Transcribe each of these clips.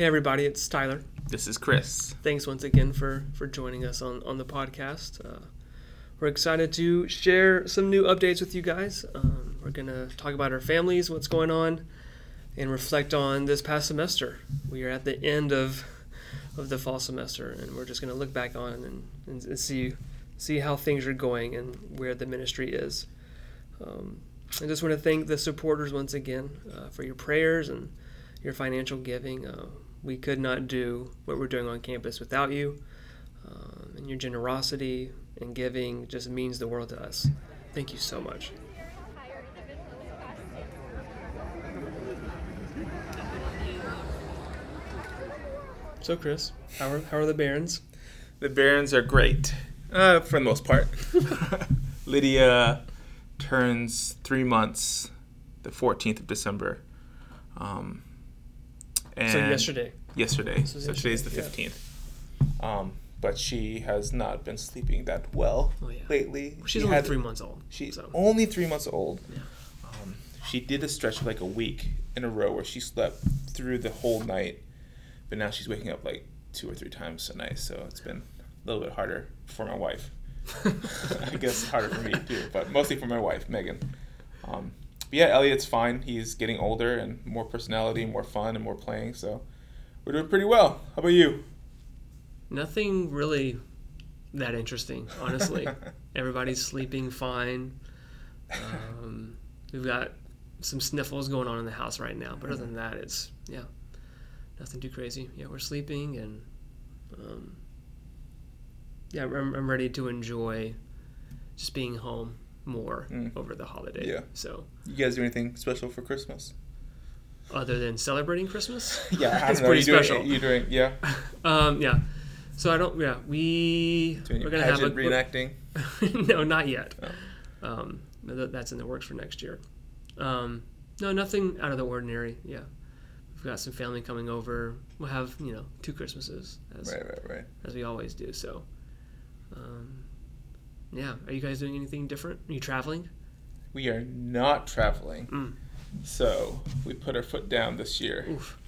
Hey everybody, it's Tyler. This is Chris. Thanks once again for for joining us on on the podcast. Uh, we're excited to share some new updates with you guys. Um, we're gonna talk about our families, what's going on, and reflect on this past semester. We are at the end of of the fall semester, and we're just gonna look back on and, and, and see see how things are going and where the ministry is. Um, I just want to thank the supporters once again uh, for your prayers and your financial giving. Uh, we could not do what we're doing on campus without you. Um, and your generosity and giving just means the world to us. Thank you so much. So, Chris, how are, how are the Barons? The Barons are great, uh, for the most part. Lydia turns three months the 14th of December. Um, so, yesterday. Yesterday. So, yesterday, today's the 15th. Yeah. Um, but she has not been sleeping that well oh, yeah. lately. Well, she's she only had, three months old. She's so. only three months old. Yeah. Um, she did a stretch of like a week in a row where she slept through the whole night, but now she's waking up like two or three times a night. So it's been a little bit harder for my wife. I guess harder for me too, but mostly for my wife, Megan. Um, but yeah, Elliot's fine. He's getting older and more personality, more fun, and more playing. So we're doing pretty well. How about you? Nothing really that interesting, honestly. Everybody's sleeping fine. Um, we've got some sniffles going on in the house right now, but other than that, it's yeah, nothing too crazy. Yeah, we're sleeping and um, yeah, I'm, I'm ready to enjoy just being home more mm. over the holiday. Yeah. So you guys do anything special for Christmas? Other than celebrating Christmas? yeah, it's pretty you special. Doing, you doing yeah? um, yeah. So I don't. Yeah, we doing we're gonna have a reenacting. no, not yet. Oh. Um, that's in the works for next year. Um, no, nothing out of the ordinary. Yeah, we've got some family coming over. We'll have you know two Christmases as right, right, right. as we always do. So, um, yeah. Are you guys doing anything different? Are you traveling? We are not traveling. Mm. So we put our foot down this year. Oof.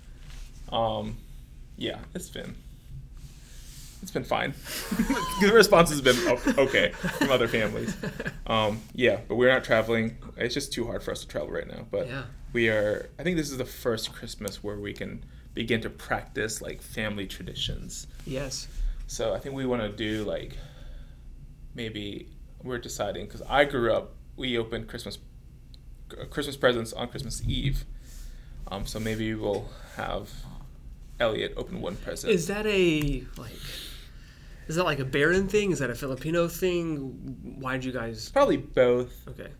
Um, yeah, it's been it's been fine. the response has been okay from other families. Um, yeah, but we're not traveling. It's just too hard for us to travel right now. But yeah. we are. I think this is the first Christmas where we can begin to practice like family traditions. Yes. So I think we want to do like maybe we're deciding because I grew up. We opened Christmas Christmas presents on Christmas Eve. Um, so maybe we'll have Elliot open one present. Is that a like? Is that like a Baron thing? Is that a Filipino thing? Why did you guys? Probably both. Okay.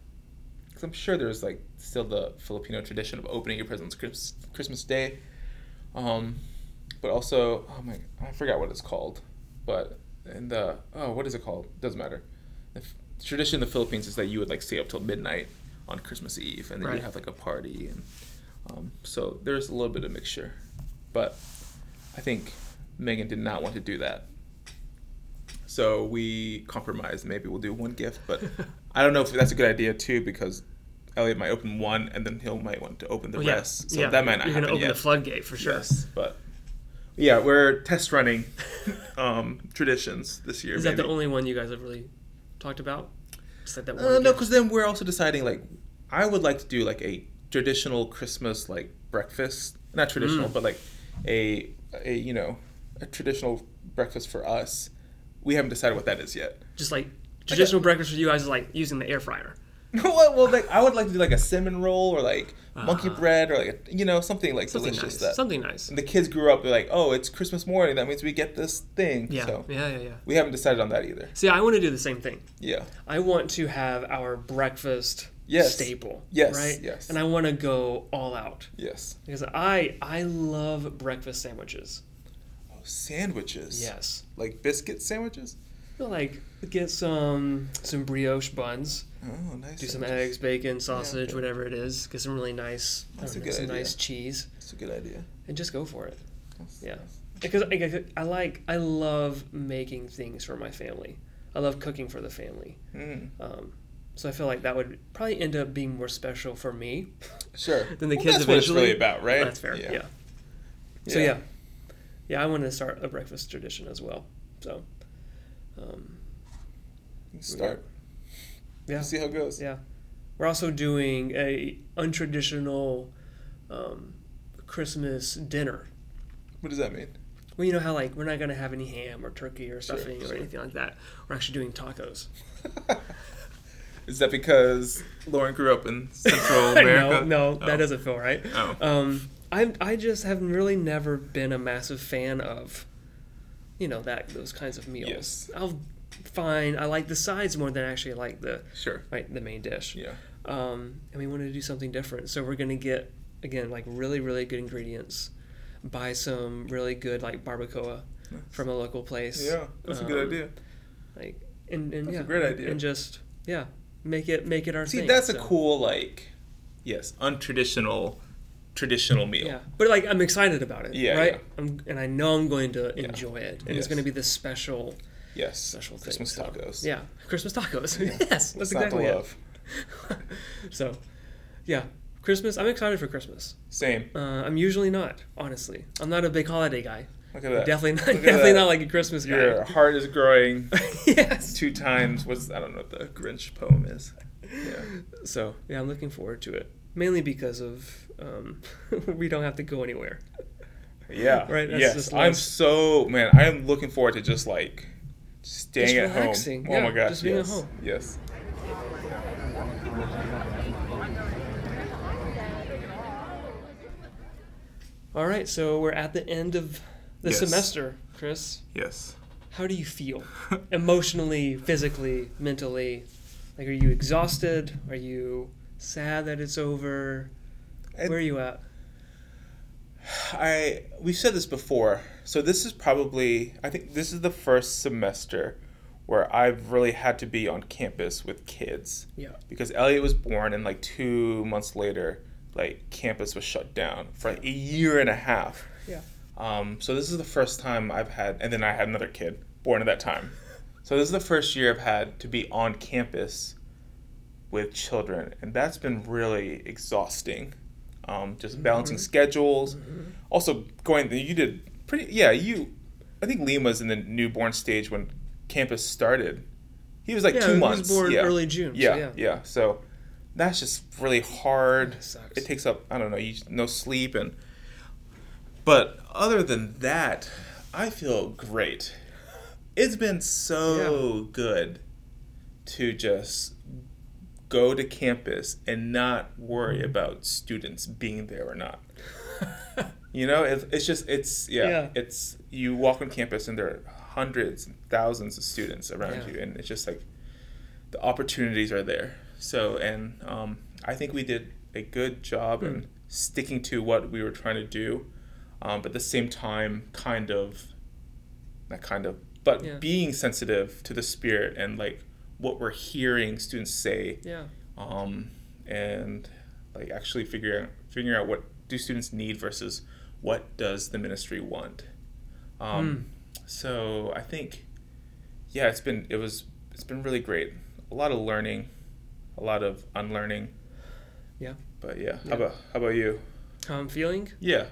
Because I'm sure there's like still the Filipino tradition of opening your presents Christmas, Christmas Day. Um, but also, oh my, I forgot what it's called. But in the oh, what is it called? Doesn't matter. The f- tradition in the Philippines is that you would like stay up till midnight on Christmas Eve, and then right. you have like a party, and um, so there's a little bit of mixture. But I think Megan did not want to do that. So we compromised. Maybe we'll do one gift, but I don't know if that's a good idea too because Elliot might open one and then he'll might want to open the oh, yeah. rest. So yeah. that might not You're happen gonna open yet. the floodgate for sure. Yes, but yeah, we're test running um, traditions this year. Is maybe. that the only one you guys have really talked about? Like that uh, no, because then we're also deciding like I would like to do like a traditional Christmas like breakfast, not traditional, mm. but like a a you know a traditional breakfast for us. We haven't decided what that is yet. Just like traditional a, breakfast for you guys is like using the air fryer. well, well, like I would like to do like a cinnamon roll or like uh, monkey bread or like a, you know something like something delicious. Nice. That something nice. And the kids grew up. They're like, oh, it's Christmas morning. That means we get this thing. Yeah, so yeah, yeah, yeah. We haven't decided on that either. See, I want to do the same thing. Yeah. I want to have our breakfast yes. staple. Yes. Right. Yes. And I want to go all out. Yes. Because I I love breakfast sandwiches. Oh, sandwiches. Yes. Like biscuit sandwiches. Like get some some brioche buns. Oh, nice. Do some eggs, bacon, sausage, yeah, okay. whatever it is. Get some really nice, That's a know, good some idea. nice cheese. That's a good idea. And just go for it. That's yeah, nice. because I, I like I love making things for my family. I love cooking for the family. Mm. Um, so I feel like that would probably end up being more special for me. Sure. than the well, kids that's eventually. What it's really about, right? That's fair. Yeah. yeah. So yeah, yeah, I want to start a breakfast tradition as well. So, um, Start. yeah, See how it goes. yeah. We're also doing a untraditional um, Christmas dinner. What does that mean? Well, you know how like we're not gonna have any ham or turkey or Sure, stuffing or sure. anything like that. We're actually doing tacos. Is that because Lauren grew up in Central America? no, no, Oh. that doesn't feel right. Oh. Um, I I just have really never been a massive fan of, you know, that those kinds of meals. Yes. I'll fine. I like the sides more than I actually like the Sure. right the main dish. Yeah. Um, and we wanted to do something different, so we're gonna get again like really really good ingredients, buy some really good like barbacoa Nice. from a local place. Yeah, that's a good Um, idea. Like and and That's a yeah, great idea. And just yeah, make it make it our See, thing. that's a cool like, yes, untraditional, traditional meal. Yeah, but like I'm excited about it. Yeah, right. yeah. I'm, and I know I'm going to Yeah. enjoy it, and Yes. it's going to be this special, Yes. special thing. Christmas so, tacos. Yeah, Christmas tacos. yes, that's It's exactly it. so, yeah, Christmas. I'm excited for Christmas. Same. Uh, I'm usually not, honestly. I'm not a big holiday guy. Look at that. Definitely not. Look Definitely not like a Christmas guy. Your heart is growing yes. two times. What's I don't know what the Grinch poem is. Yeah. So yeah, I'm looking forward to it. Mainly because of um, we don't have to go anywhere. Yeah. Right, that's yes. just I'm so man. I am looking forward to just like staying Just at relaxing, home. Oh yeah, my gosh. just being at yes. home. Yes. All right, so we're at the end of the Yes. semester, Chris. Yes. How do you feel? Emotionally, physically, mentally? Like, are you exhausted? Are you sad that it's over? I- Where are you at? I we've said this before. So this is probably I think this is the first semester where I've really had to be on campus with kids Yeah. because Elliot was born and like 2 months later like campus was shut down for like a year and a half. Yeah. Um, so this is the first time I've had and then I had another kid born at that time. So this is the first year I've had to be on campus with children and that's been really exhausting. Um, just balancing schedules. Also, going you did pretty. Yeah, you. I think Liam was in the newborn stage when campus started. He was like yeah, two he months. was born yeah. early June. Yeah, so yeah. yeah. So that's just really hard. Sucks. It takes up. I don't know. You no sleep and. But other than that, I feel great. It's been so good to just go to campus and not worry about students being there or not. You know, it's, it's just it's yeah, Yeah. it's you walk on campus and there are hundreds and thousands of students around Yeah. you, and it's just like the opportunities are there. So, and um, I think we did a good job in sticking to what we were trying to do, um, but at the same time, kind of, not kind of, but Yeah. being sensitive to the spirit and like what we're hearing students say Yeah. um, and like actually figure out figuring out what do students need versus what does the ministry want. Um, So I think, yeah, it's been it was it's been really great. A lot of learning, a lot of unlearning. Yeah. But yeah, Yeah. how about how about you? How I'm feeling? Yeah.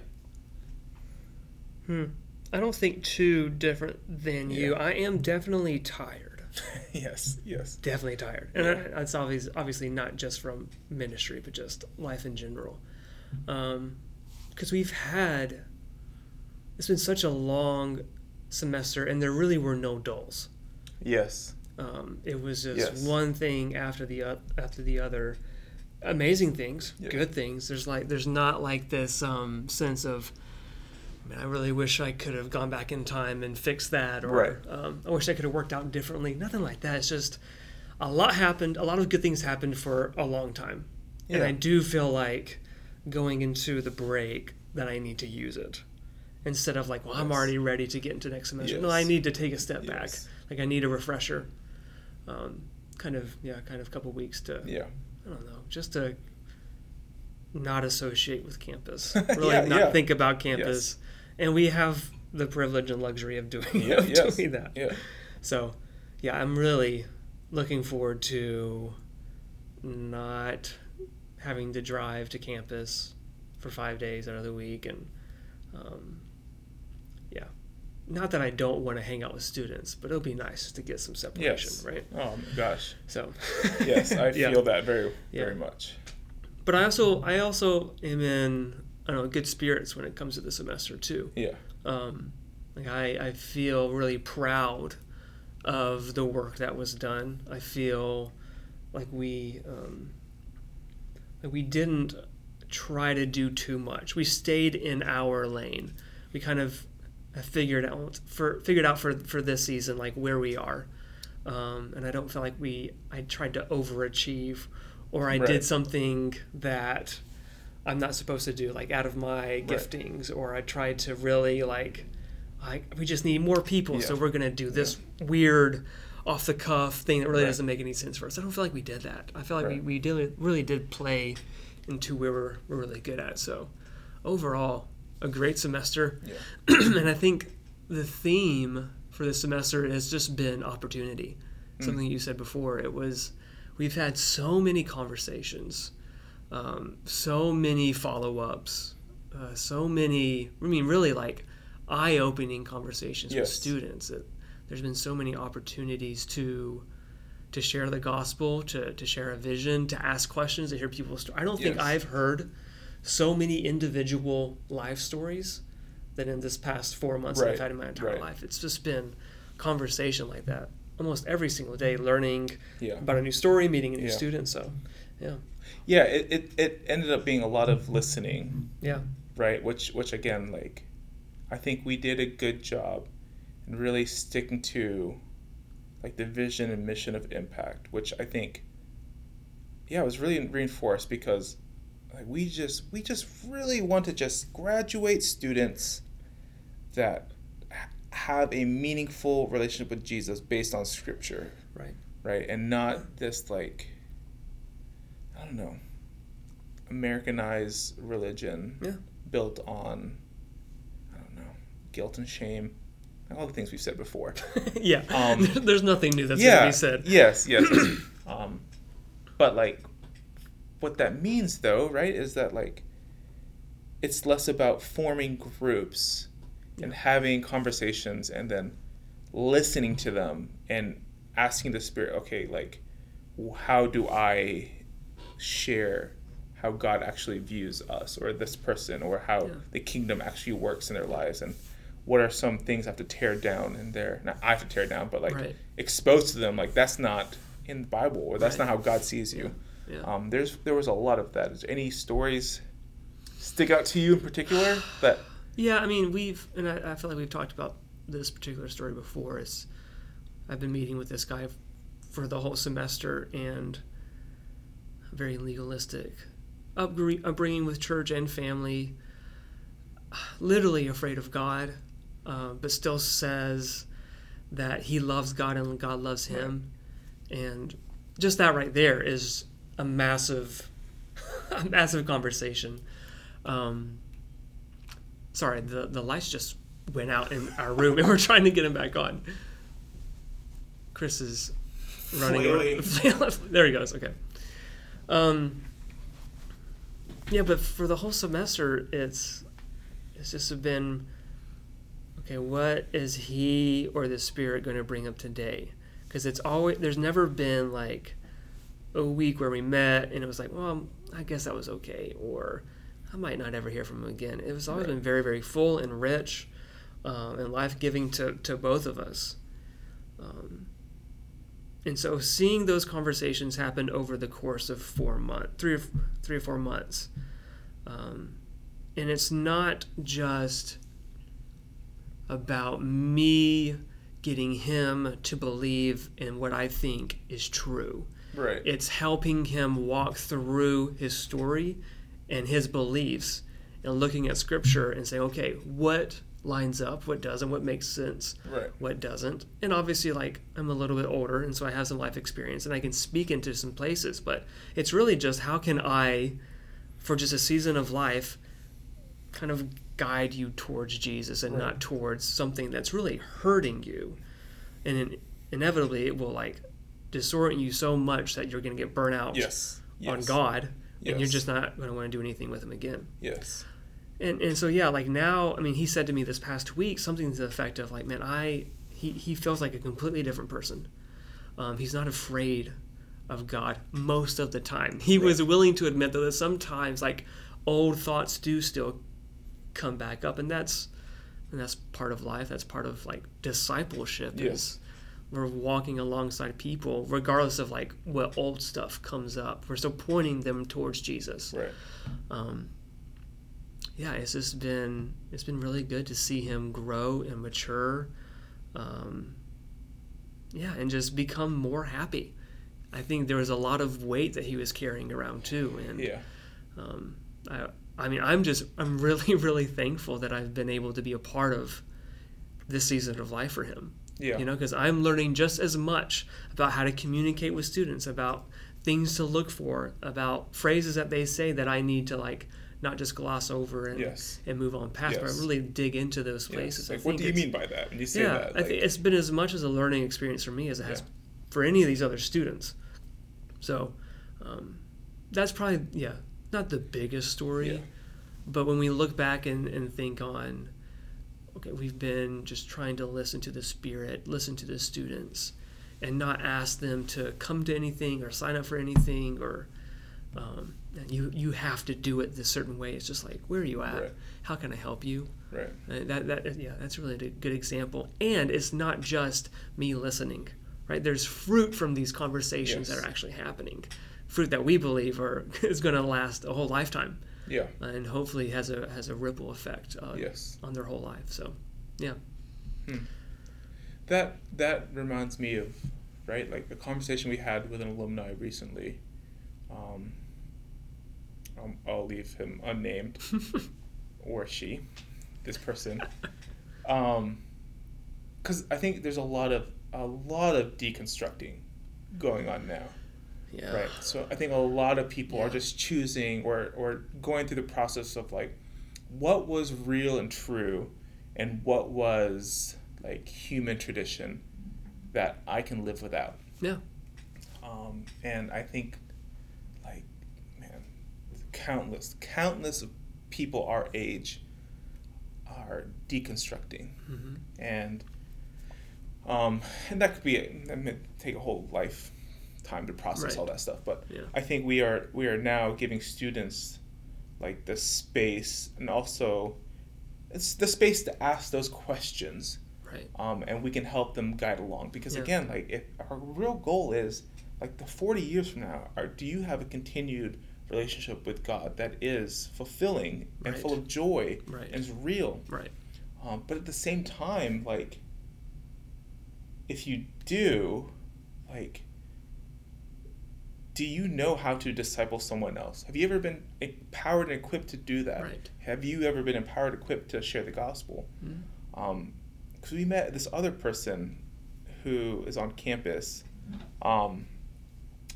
Hmm. I don't think too different than you. I am definitely tired. yes. Yes. Definitely tired, and Yeah. I, that's obviously obviously not just from ministry, but just life in general. Because we've had, it's been such a long semester, and there really were no dulls. Yes. Um, it was just Yes. one thing after the o- after the other. Amazing things, Yeah. good things. There's like there's not like this um, sense of, man, I really wish I could have gone back in time and fixed that, or Right. um, I wish I could have worked out differently. Nothing like that. It's just a lot happened. A lot of good things happened for a long time, and I do feel like going into the break that I need to use it instead of like, well, I'm already ready to get into next semester. No, I need to take a step back. Like I need a refresher. Um, kind of yeah, kind of a couple weeks to Yeah. I don't know, just to not associate with campus. Yeah, Really not yeah. think about campus. And we have the privilege and luxury of doing, Yeah. of yes. doing that. Yeah. So, yeah, I'm really looking forward to not having to drive to campus for five days out of the week, and um, yeah, not that I don't want to hang out with students, but it'll be nice to get some separation, Yes. right? Oh gosh. So Yes, I Yeah. feel that very, Yeah. very much. But I also I also am in I don't know good spirits when it comes to the semester too. Yeah. Um, like I I feel really proud of the work that was done. I feel like we um, like we didn't try to do too much. We stayed in our lane. We kind of figured out for figured out for for this season like where we are. Um, and I don't feel like we I tried to overachieve or I Right. did something that I'm not supposed to do like out of my giftings or I tried to really like I we just need more people so we're going to do this weird off the cuff thing that really Right. doesn't make any sense for us. I don't feel like we did that. I feel like Right. we, we did, really did play into where we're, we're really good at. So overall, a great semester. Yeah. and I think the theme for this semester has just been opportunity. Mm. Something you said before. It was we've had so many conversations, um, so many follow ups, uh, so many. I mean, really like eye opening conversations with students. It, there's been so many opportunities to to share the gospel, to, to share a vision, to ask questions, to hear people's stories. I don't think I've heard so many individual life stories than in this past four months that I've had in my entire right. life. It's just been conversation like that almost every single day, learning Yeah. about a new story, meeting a new Yeah. student. So, yeah, Yeah. It, it, it ended up being a lot of listening, yeah, right? Which, which again, like, I think we did a good job in really sticking to, like, the vision and mission of impact, which I think, yeah, it was really reinforced because, like, we just we just really want to just graduate students that have a meaningful relationship with Jesus based on Scripture. right. right? And not this like I don't know, Americanized religion Yeah. built on I don't know guilt and shame, all the things we've said before. yeah, Um, there's nothing new that's yeah. going to be said. Yes. Yes. um, but like, what that means though, right, is that like, it's less about forming groups and having conversations and then listening to them and asking the spirit, okay, like, how do I share how God actually views us or this person or how Yeah. the kingdom actually works in their lives and what are some things I have to tear down in there? Not I have to tear down, but like Right. expose to them like that's not in the Bible or that's Right. not how God sees you. Yeah. Um, there's there was a lot of that. Is there any stories stick out to you in particular that Yeah, I mean, we've, and I, I feel like we've talked about this particular story before. Is I've been meeting with this guy for the whole semester and very legalistic upbr- upbringing with church and family, literally afraid of God, uh, but still says that he loves God and God loves him. And just that right there is a massive, a massive conversation. Um, sorry, the, the lights just went out in our room and we're trying to get them back on. Chris is running. there he goes. Okay. Um, yeah, but for the whole semester, it's it's just been okay. What is he or the spirit going to bring up today? Because it's always there's never been like a week where we met and it was like, well, I guess that was okay, or I might not ever hear from him again. It was always Right. been very, very full and rich, um, and life giving to to both of us. Um, and so seeing those conversations happen over the course of four months, three or three or four months, um, and it's not just about me getting him to believe in what I think is true. right? It's helping him walk through his story and his beliefs and looking at scripture and saying, okay, what lines up, what doesn't, what makes sense, right. what doesn't. And obviously, like, I'm a little bit older, and so I have some life experience and I can speak into some places, but it's really just how can I, for just a season of life, kind of guide you towards Jesus and Right. not towards something that's really hurting you. And in, inevitably, it will, like, disorient you so much that you're going to get burnt out Yes. on Yes. God, and you're just not going to want to do anything with Him again. Yes. And and so yeah, like now, I mean, he said to me this past week something to the effect of like, man, I he he feels like a completely different person. Um, he's not afraid of God most of the time. He Right. was willing to admit though that sometimes like old thoughts do still come back up, and that's and that's part of life. That's part of like discipleship. Yes. Is we're walking alongside people, regardless of like what old stuff comes up. We're still pointing them towards Jesus. Right. Um, yeah, it's just been it's been really good to see him grow and mature. Um, yeah, and just become more happy. I think there was a lot of weight that he was carrying around too, and Yeah. um, I, I mean, I'm just, I'm really, really thankful that I've been able to be a part of this season of life for him. Yeah. You know, because I'm learning just as much about how to communicate with students, about things to look for, about phrases that they say that I need to like not just gloss over and Yes. and move on past, but Yes. really dig into those Yes. places. I Like, what do you mean by that when you say yeah, that? I Like, think it's been as much as a learning experience for me as it has Yeah. for any of these other students. So um, that's probably yeah, not the biggest story, Yeah. but when we look back and, and think on, okay, we've been just trying to listen to the spirit, listen to the students, and not ask them to come to anything or sign up for anything or. Um, you you have to do it this certain way. It's just like where are you at? Right. How can I help you? right. Uh, That, that yeah, that's really a good example. And it's not just me listening, right? There's fruit from these conversations Yes. that are actually happening, fruit that we believe are is going to last a whole lifetime, Yeah. and hopefully has a has a ripple effect uh, Yes. on their whole life. So, yeah, That that reminds me of right like a conversation we had with an alumni recently. Um, um, I'll leave him unnamed or she, this person, because I think there's a lot of a lot of deconstructing going on now. yeah, Right. So I think a lot of people Yeah. are just choosing or, or going through the process of like what was real and true and what was like human tradition that I can live without. yeah, Um, and I think countless, countless of people our age are deconstructing hmm and um, and that could be that may take a whole lifetime to process Right. all that stuff. But Yeah. I think we are we are now giving students like the space and also it's the space to ask those questions, right, um, and we can help them guide along. Because Yeah. again, like if our real goal is like the forty years from now, are do you have a continued relationship with God that is fulfilling and Right. full of joy Right. and is real? right, Um, but at the same time, like, if you do, like, do you know how to disciple someone else? Have you ever been empowered and equipped to do that? Right. Have you ever been empowered, equipped to share the gospel? Mhm. Um, because we met this other person who is on campus. Um,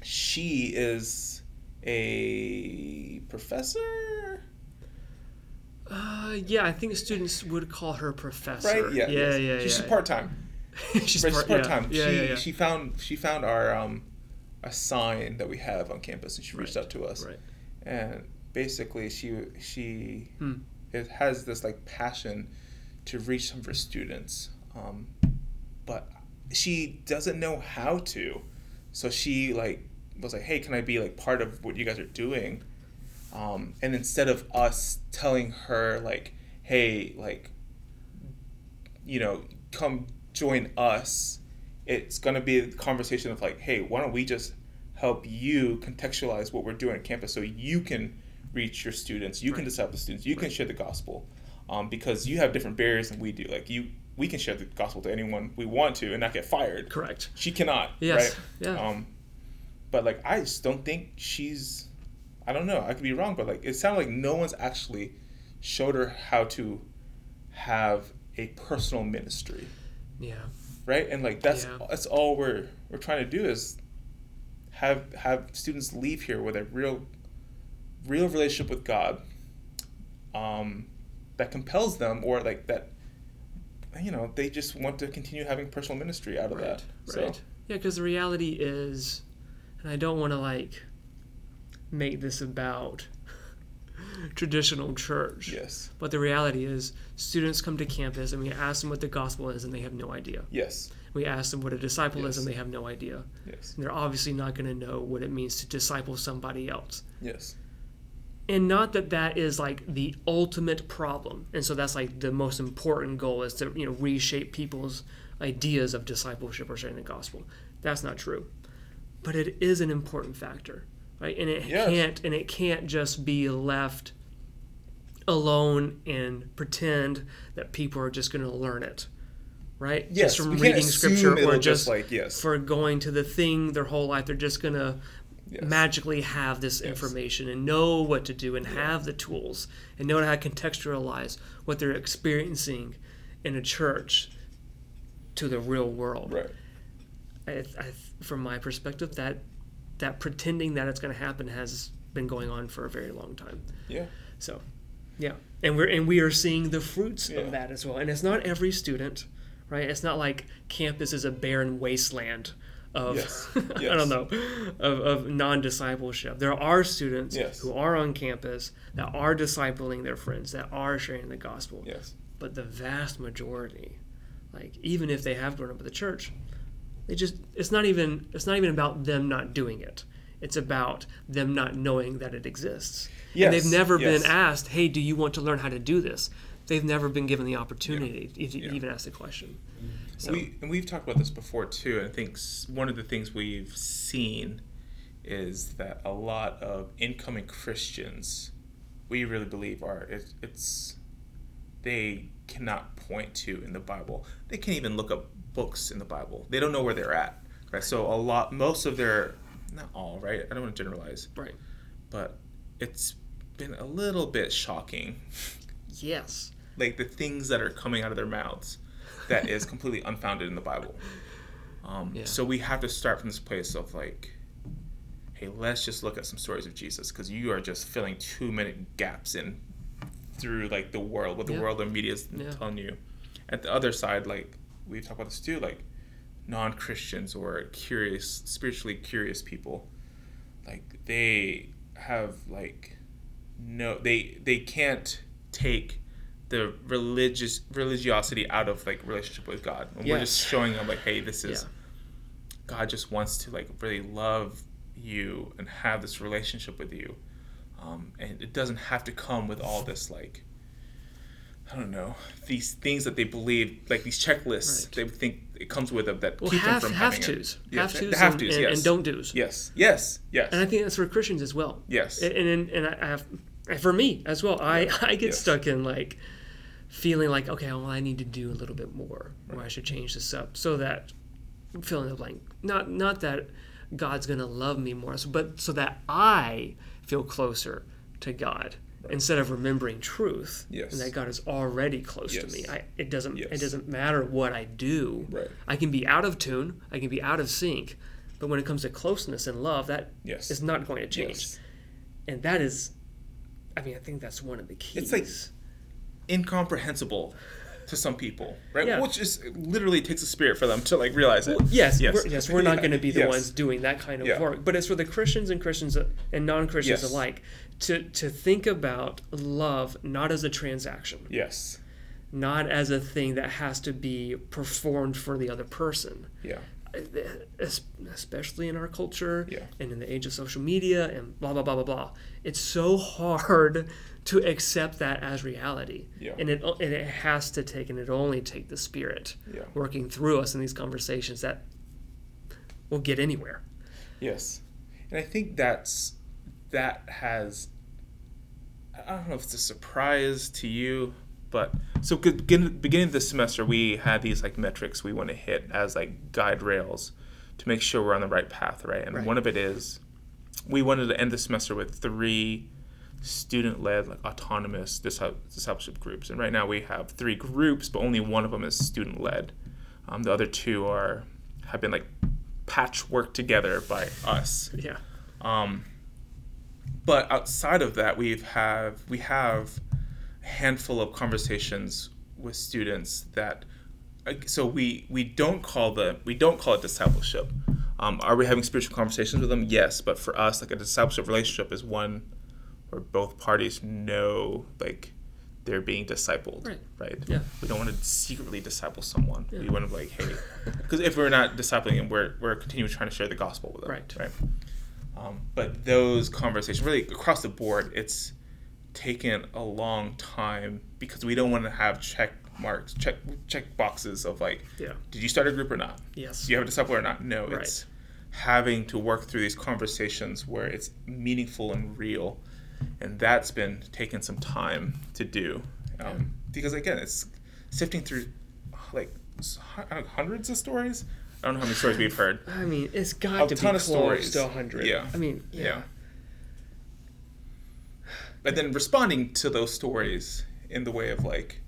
she is a professor. Uh, yeah, I think students would call her professor. right? Yeah, yeah, yes. yeah. She's yeah. part time. she's part, she's part time. Yeah, she yeah, yeah. she found she found our um a sign that we have on campus, and she reached Right, out to us. Right. And basically, she she Hmm. it has this like passion to reach some of her students, um, but she doesn't know how to. So she like was like, "Hey, can I be like part of what you guys are doing?" Um, and instead of us telling her like, "Hey, like, you know, come join us," it's gonna be a conversation of like, "Hey, why don't we just help you contextualize what we're doing at campus so you can reach your students, you can Right. the students, you can share the gospel, um, because you have different barriers than we do. Like you, we can share the gospel to anyone we want to and not get fired. Correct. She cannot. Yes. Right? Yeah. Um, but like I just don't think she's. I don't know. I could be wrong, but like it sounded like no one's actually showed her how to have a personal ministry, Yeah. right? And like that's Yeah. that's all we're we're trying to do is have have students leave here with a real real relationship with God um, that compels them or like that you know they just want to continue having personal ministry out of Right. that so Right. Yeah, because the reality is, and I don't want to like make this about traditional church. Yes. But the reality is, students come to campus and we ask them what the gospel is, and they have no idea. Yes. We ask them what a disciple is, and they have no idea. Yes. And they're obviously not going to know what it means to disciple somebody else. Yes. And not that that is like the ultimate problem. And so that's like the most important goal is to you know reshape people's ideas of discipleship or sharing the gospel. That's not true. But it is an important factor, right? And it Yes. can't and it can't just be left alone and pretend that people are just going to learn it. Right? Yes, just from reading scripture or just, like, yes. for going to the thing their whole life they're just going to Yes. magically have this information and know what to do and have the tools and know how to contextualize what they're experiencing in a church to the real world. Right. I, I, from my perspective, that that pretending that it's going to happen has been going on for a very long time. Yeah. So, yeah, and we're and we are seeing the fruits Yeah. of that as well. And it's not every student, right? It's not like campus is a barren wasteland of Yes. I don't know of, of non-discipleship. There are students Yes. who are on campus that are discipling their friends, that are sharing the gospel. Yes. But the vast majority, like even if they have grown up with the church, they just it's not even it's not even about them not doing it. It's about them not knowing that it exists. Yes, And they've never yes. been asked, "Hey, do you want to learn how to do this?" They've never been given the opportunity to Yeah. even ask the question. So We and we've talked about this before too. And I think one of the things we've seen is that a lot of incoming Christians, we really believe are it, it's they cannot point to in the Bible. They can't even look up books in the Bible. They don't know where they're at. Right. So a lot, most of their, not all, right. I don't want to generalize, right. but it's been a little bit shocking Yes. like the things that are coming out of their mouths that is completely unfounded in the Bible. Um, Yeah. So we have to start from this place of like, hey, let's just look at some stories of Jesus because you are just filling too many gaps in through like the world, what the Yeah. world and media is Yeah. telling you. At the other side, like we've talked about this too, like non Christians or curious, spiritually curious people, like they have like no, they they can't take the religious religiosity out of like relationship with God. And We're just showing them like, hey, this is Yeah. God just wants to like really love you and have this relationship with you, um, and it doesn't have to come with all this like. I don't know these things that they believe, like these checklists. Right. They think it comes with them that Well, keep have them from have having tos, it. have tos, have and, tos, and, yes. and don't dos. Yes, yes, yes. And I think that's for Christians as well. Yes. And and, and I have and for me as well. I I get Yes. stuck in like feeling like okay, well I need to do a little bit more, or I should change this up so that fill in the blank. Not not that God's gonna love me more, so, but so that I feel closer to God. Instead of remembering truth, Yes. and that God is already close to me, I, it doesn't Yes. it doesn't matter what I do. Right. I can be out of tune, I can be out of sync, but when it comes to closeness and love, that is Yes. not going to change Yes. and that is i mean i think that's one of the keys It's like- incomprehensible to some people, right? Yeah. Which is literally takes a spirit for them to like realize it. yes yes, we're, yes we're not Yeah. going to be the Yes. ones doing that kind of Yeah. work but it's for the christians and christians uh, and non-christians Yes. alike to to think about love not as a transaction Yes. not as a thing that has to be performed for the other person Yeah. Uh, es- especially in our culture Yeah. and in the age of social media and blah blah blah blah blah it's so hard to accept that as reality Yeah. and it and it has to take and it only take the spirit Yeah. working through us in these conversations that will get anywhere Yes. And I think that's that has I don't know if it's a surprise to you, but so good- begin, beginning of this semester we had these like metrics we want to hit as like guide rails to make sure we're on the right path, right? And Right. one of it is we wanted to end the semester with three student-led like autonomous discipleship groups and right now we have three groups but only one of them is student-led um, the other two are have been like patchwork together by us yeah um, but outside of that, we've have we have a handful of conversations with students that. So we we don't call the we don't call it discipleship. Um, are we having spiritual conversations with them? Yes, but for us, like a discipleship relationship is one where both parties know like they're being discipled, Right. right? Yeah. We don't want to secretly disciple someone. Yeah. We want to be like, hey, because if we're not discipling them, we're we're continuing trying to share the gospel with them, Right. Right. Um, but those conversations, really across the board, it's taken a long time because we don't want to have check marks, check check boxes of like, Yeah. did you start a group or not? Yes. Do you have a disciple or not? No, Right. it's having to work through these conversations where it's meaningful and real, and that's been taking some time to do. Um, Because again, it's sifting through like s- hu- I don't know, hundreds of stories. I don't know how many stories we've heard. I mean, it's got A to be ton close of stories. to 100. Yeah. I mean, Yeah. yeah. But then responding to those stories in the way of like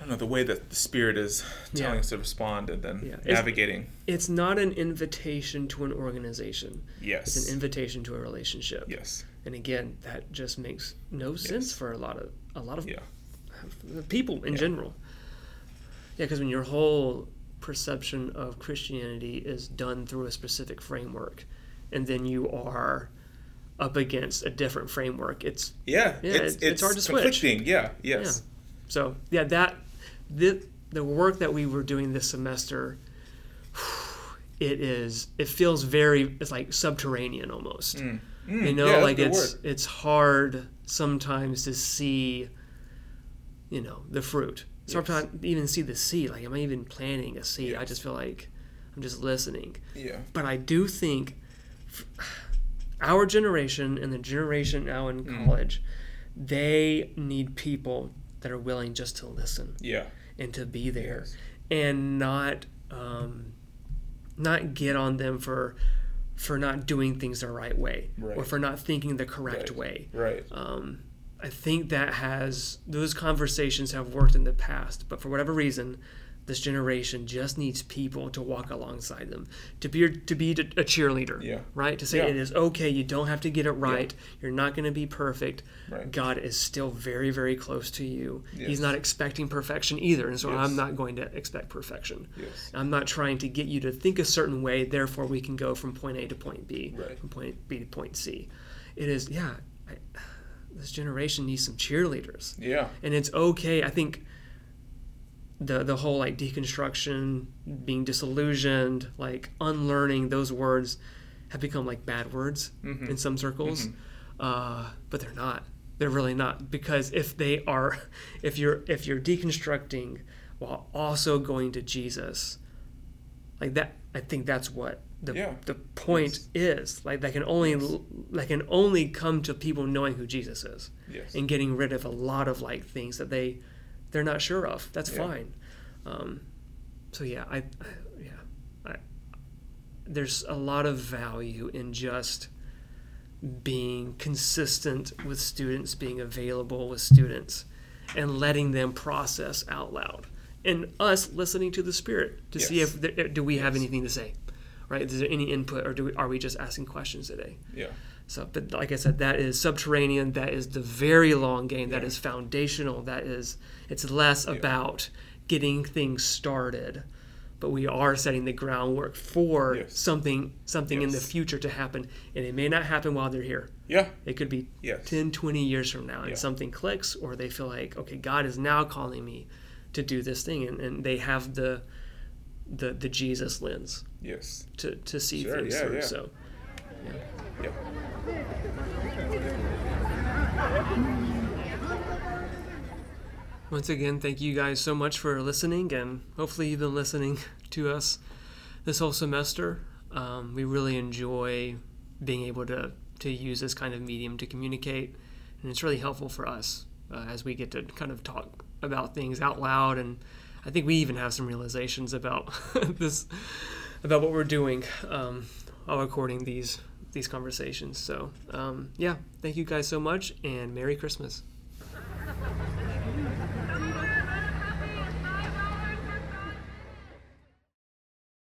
I don't know the way that the spirit is telling Yeah. us to respond and then Yeah. Navigating. It's not an invitation to an organization. Yes. It's an invitation to a relationship. yes. And again, that just makes no sense Yes. for a lot of a lot of Yeah. people in Yeah. general. Yeah, because when your whole perception of Christianity is done through a specific framework, and then you are up against a different framework, it's Yeah. Yeah, it's, it's- it's, it's hard to switch. Yeah. Yes. so yeah that the the work that we were doing this semester. It is. It feels very. It's like subterranean almost. Mm. You Mm, know, yeah, like it's word. it's hard sometimes to see, you know, the fruit. Yes. Sometimes even see the seed. Like, am I even planting a seed? I just feel like I'm just listening. Yeah. But I do think our generation and the generation now in Mm. college, they need people that are willing just to listen Yeah. And to be there Yes. and not um, not get on them for for not doing things the right way or for not thinking the correct Right. way. Right. Um, I think that has those conversations have worked in the past, but for whatever reason, this generation just needs people to walk alongside them, to be to be a cheerleader, Yeah. right? To say Yeah. it is okay. You don't have to get it right. You're not going to be perfect. Right. God is still very, very close to you. Yes. He's not expecting perfection either, and so Yes. I'm not going to expect perfection. Yes. I'm not trying to get you to think a certain way, therefore we can go from point A to point B, Right. from point B to point C. It is, yeah, I, this generation needs some cheerleaders. Yeah. And it's okay. I think the the whole like deconstruction, being disillusioned, like unlearning those words have become like bad words Mhm. in some circles. Mhm. Uh, but they're not. They're really not because if they are, if you're if you're deconstructing while also going to Jesus, like that, I think that's what the Yeah. the point is. Like that can only that can only come to people knowing who Jesus is Yes. and getting rid of a lot of like things that they they're not sure of. That's Yeah. fine. Um, so yeah, I, I yeah, I, there's a lot of value in just being consistent with students, being available with students, and letting them process out loud, and us listening to the Spirit to see if there, do we have anything to say, right? Is there any input, or do we, are we just asking questions today? Yeah. So, but like I said, that is subterranean. That is the very long game. That Yeah. is foundational. That is, it's less Yeah. about getting things started, but we are setting the groundwork for Yes. something, something in the future to happen. And it may not happen while they're here. Yeah. It could be Yes. 10, 20 years from now, and Yeah. something clicks, or they feel like, okay, God is now calling me to do this thing, and, and they have the, the the Jesus lens Yes. to, to see Sure, things through. yeah. So. Once again, thank you guys so much for listening, and hopefully, you've been listening to us this whole semester. Um, we really enjoy being able to, to use this kind of medium to communicate, and it's really helpful for us uh, as we get to kind of talk about things out loud. And I think we even have some realizations about this, about what we're doing um, while recording these these conversations. So, um, yeah, thank you guys so much, and Merry Christmas.